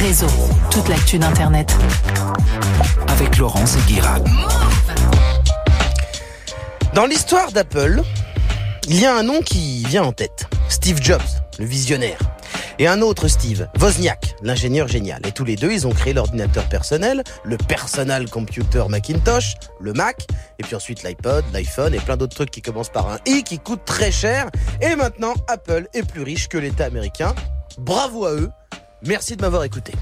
Réseau, toute l'actu d'Internet. Avec Laurence et Guirard. Dans l'histoire d'Apple, il y a un nom qui vient en tête. Steve Jobs, le visionnaire. Et un autre Steve, Wozniak, l'ingénieur génial. Et tous les deux, ils ont créé l'ordinateur personnel, le Personal Computer Macintosh, le Mac, et puis ensuite l'iPod, l'iPhone et plein d'autres trucs qui commencent par un i qui coûtent très cher. Et maintenant, Apple est plus riche que l'État américain. Bravo à eux. Merci de m'avoir écouté.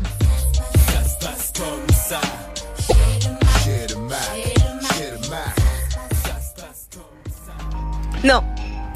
Non,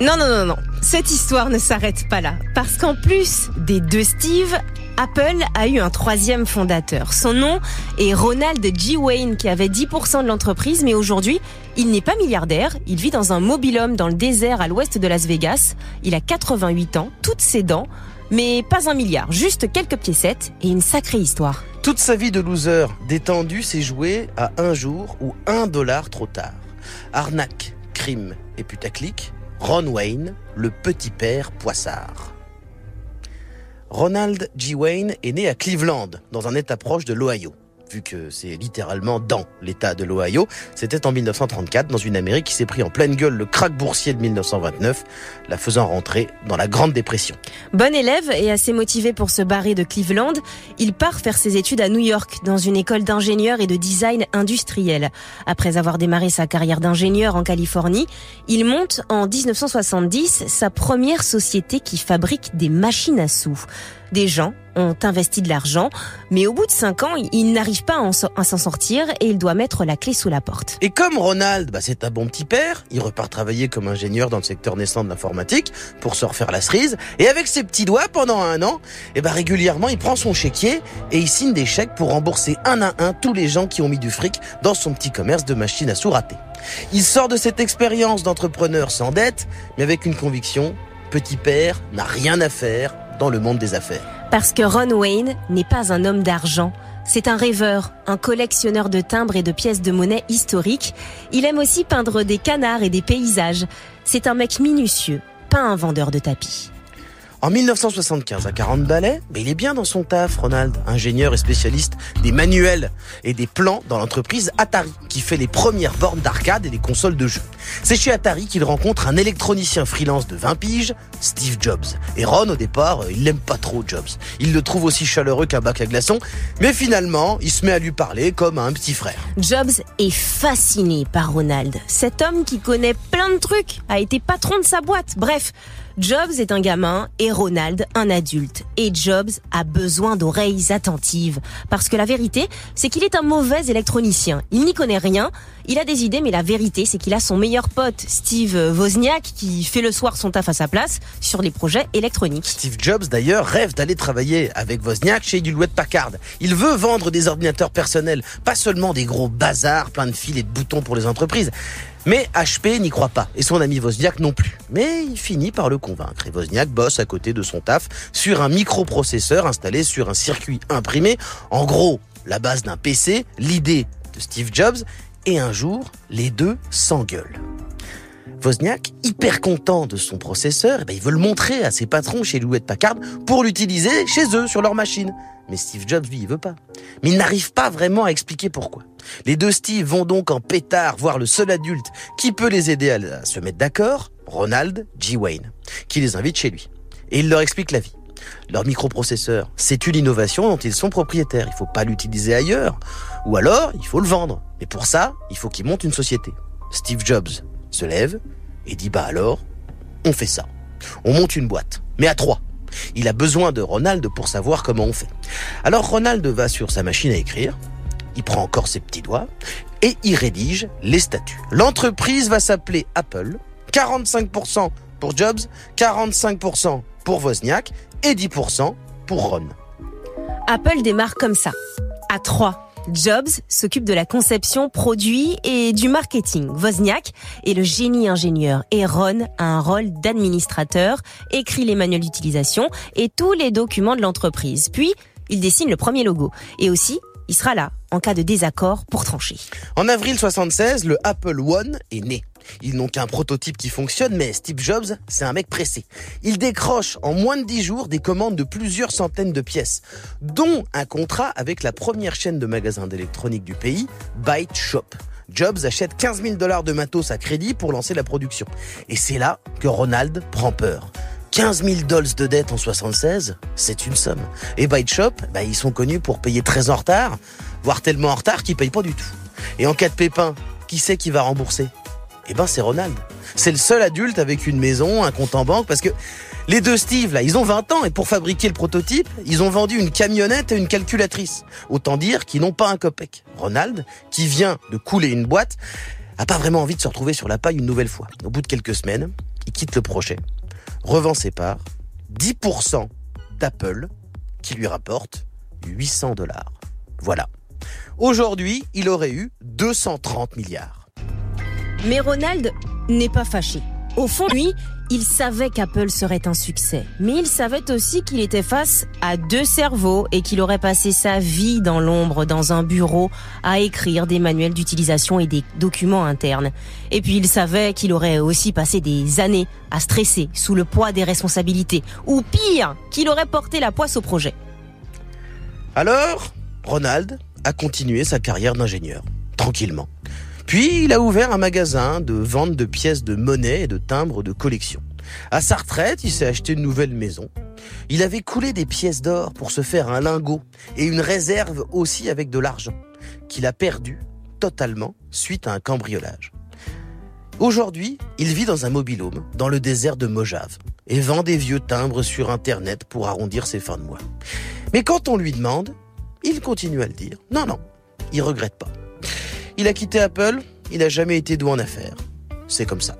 non, non, non, non. Cette histoire ne s'arrête pas là. Parce qu'en plus des deux Steve, Apple a eu un troisième fondateur. Son nom est Ronald G. Wayne, qui avait 10% de l'entreprise, mais aujourd'hui, il n'est pas milliardaire. Il vit dans un mobilhome dans le désert à l'ouest de Las Vegas. Il a 88 ans, toutes ses dents, mais pas un milliard, juste quelques piécettes et une sacrée histoire. Toute sa vie de loser détendu s'est jouée à un jour ou un dollar trop tard. Arnaque, crime et putaclic, Ron Wayne, le petit père poissard. Ronald G. Wayne est né à Cleveland, dans un état proche de l'Ohio vu que c'est littéralement dans l'État de l'Ohio. C'était en 1934, dans une Amérique qui s'est pris en pleine gueule le krach boursier de 1929, la faisant rentrer dans la Grande Dépression. Bon élève et assez motivé pour se barrer de Cleveland, il part faire ses études à New York, dans une école d'ingénieur et de design industriel. Après avoir démarré sa carrière d'ingénieur en Californie, il monte en 1970 sa première société qui fabrique des machines à sous. Des gens ont investi de l'argent, mais au bout de cinq ans, il n'arrive pas à s'en sortir et il doit mettre la clé sous la porte. Et comme Ronald, bah c'est un bon petit père, il repart travailler comme ingénieur dans le secteur naissant de l'informatique pour se refaire la cerise. Et avec ses petits doigts, pendant un an, et eh bah régulièrement, il prend son chéquier et il signe des chèques pour rembourser un à un tous les gens qui ont mis du fric dans son petit commerce de machines à sous raté. Il sort de cette expérience d'entrepreneur sans dette, mais avec une conviction, petit père n'a rien à faire dans le monde des affaires. Parce que Ron Wayne n'est pas un homme d'argent. C'est un rêveur, un collectionneur de timbres et de pièces de monnaie historiques. Il aime aussi peindre des canards et des paysages. C'est un mec minutieux, pas un vendeur de tapis. En 1975, à 40 balais, mais il est bien dans son taf, Ronald, ingénieur et spécialiste des manuels et des plans dans l'entreprise Atari, qui fait les premières bornes d'arcade et les consoles de jeux. C'est chez Atari qu'il rencontre un électronicien freelance de 20 piges, Steve Jobs. Et Ron, au départ, euh, il l'aime pas trop, Jobs. Il le trouve aussi chaleureux qu'un bac à glaçons, mais finalement, il se met à lui parler comme à un petit frère. Jobs est fasciné par Ronald. Cet homme qui connaît plein de trucs, a été patron de sa boîte. Bref, Jobs est un gamin et Ronald un adulte. Et Jobs a besoin d'oreilles attentives. Parce que la vérité, c'est qu'il est un mauvais électronicien. Il n'y connaît rien, il a des idées, mais la vérité, c'est qu'il a son meilleur pote, Steve Wozniak, qui fait le soir son taf à sa place sur les projets électroniques. Steve Jobs, d'ailleurs, rêve d'aller travailler avec Wozniak chez Hewlett Packard. Il veut vendre des ordinateurs personnels, pas seulement des gros bazars plein de fils et de boutons pour les entreprises. Mais HP n'y croit pas, et son ami Wozniak non plus. Mais il finit par le convaincre, et Wozniak bosse à côté de son taf sur un microprocesseur installé sur un circuit imprimé. En gros, la base d'un PC, l'idée de Steve Jobs, et un jour, les deux s'engueulent. Wozniak, hyper content de son processeur, eh ben, il veut le montrer à ses patrons chez Louet Packard pour l'utiliser chez eux sur leur machine. Mais Steve Jobs, lui, il veut pas. Mais il n'arrive pas vraiment à expliquer pourquoi. Les deux Steve vont donc en pétard voir le seul adulte qui peut les aider à se mettre d'accord, Ronald G. Wayne, qui les invite chez lui. Et il leur explique la vie. Leur microprocesseur, c'est une innovation dont ils sont propriétaires. Il faut pas l'utiliser ailleurs. Ou alors, il faut le vendre. Mais pour ça, il faut qu'ils montent une société. Steve Jobs se lève et dit bah alors, on fait ça. On monte une boîte, mais à trois. Il a besoin de Ronald pour savoir comment on fait. Alors Ronald va sur sa machine à écrire, il prend encore ses petits doigts et il rédige les statuts. L'entreprise va s'appeler Apple, 45% pour Jobs, 45% pour Wozniak et 10% pour Ron. Apple démarre comme ça, à 3. Jobs s'occupe de la conception, produit et du marketing. Wozniak est le génie ingénieur et Ron a un rôle d'administrateur, écrit les manuels d'utilisation et tous les documents de l'entreprise. Puis, il dessine le premier logo. Et aussi, il sera là en cas de désaccord pour trancher. En avril 76, le Apple One est né. Ils n'ont qu'un prototype qui fonctionne, mais Steve Jobs, c'est un mec pressé. Il décroche en moins de 10 jours des commandes de plusieurs centaines de pièces, dont un contrat avec la première chaîne de magasins d'électronique du pays, Byte Shop. Jobs achète 15 000 dollars de matos à crédit pour lancer la production. Et c'est là que Ronald prend peur. 15 000 dollars de dette en 76, c'est une somme. Et Byte Shop, bah, ils sont connus pour payer très en retard, voire tellement en retard qu'ils payent pas du tout. Et en cas de pépin, qui c'est qui va rembourser? Eh ben, c'est Ronald. C'est le seul adulte avec une maison, un compte en banque, parce que les deux Steve, là, ils ont 20 ans et pour fabriquer le prototype, ils ont vendu une camionnette et une calculatrice. Autant dire qu'ils n'ont pas un copec. Ronald, qui vient de couler une boîte, a pas vraiment envie de se retrouver sur la paille une nouvelle fois. Au bout de quelques semaines, il quitte le projet revend ses parts, 10% d'Apple, qui lui rapporte 800 dollars. Voilà. Aujourd'hui, il aurait eu 230 milliards. Mais Ronald n'est pas fâché. Au fond, lui, il savait qu'Apple serait un succès, mais il savait aussi qu'il était face à deux cerveaux et qu'il aurait passé sa vie dans l'ombre dans un bureau à écrire des manuels d'utilisation et des documents internes. Et puis il savait qu'il aurait aussi passé des années à stresser sous le poids des responsabilités, ou pire, qu'il aurait porté la poisse au projet. Alors, Ronald a continué sa carrière d'ingénieur, tranquillement. Puis il a ouvert un magasin de vente de pièces de monnaie et de timbres de collection. À sa retraite, il s'est acheté une nouvelle maison. Il avait coulé des pièces d'or pour se faire un lingot et une réserve aussi avec de l'argent, qu'il a perdu totalement suite à un cambriolage. Aujourd'hui, il vit dans un mobilhome dans le désert de Mojave et vend des vieux timbres sur Internet pour arrondir ses fins de mois. Mais quand on lui demande, il continue à le dire. Non, non, il regrette pas. Il a quitté Apple, il n'a jamais été doux en affaires. C'est comme ça.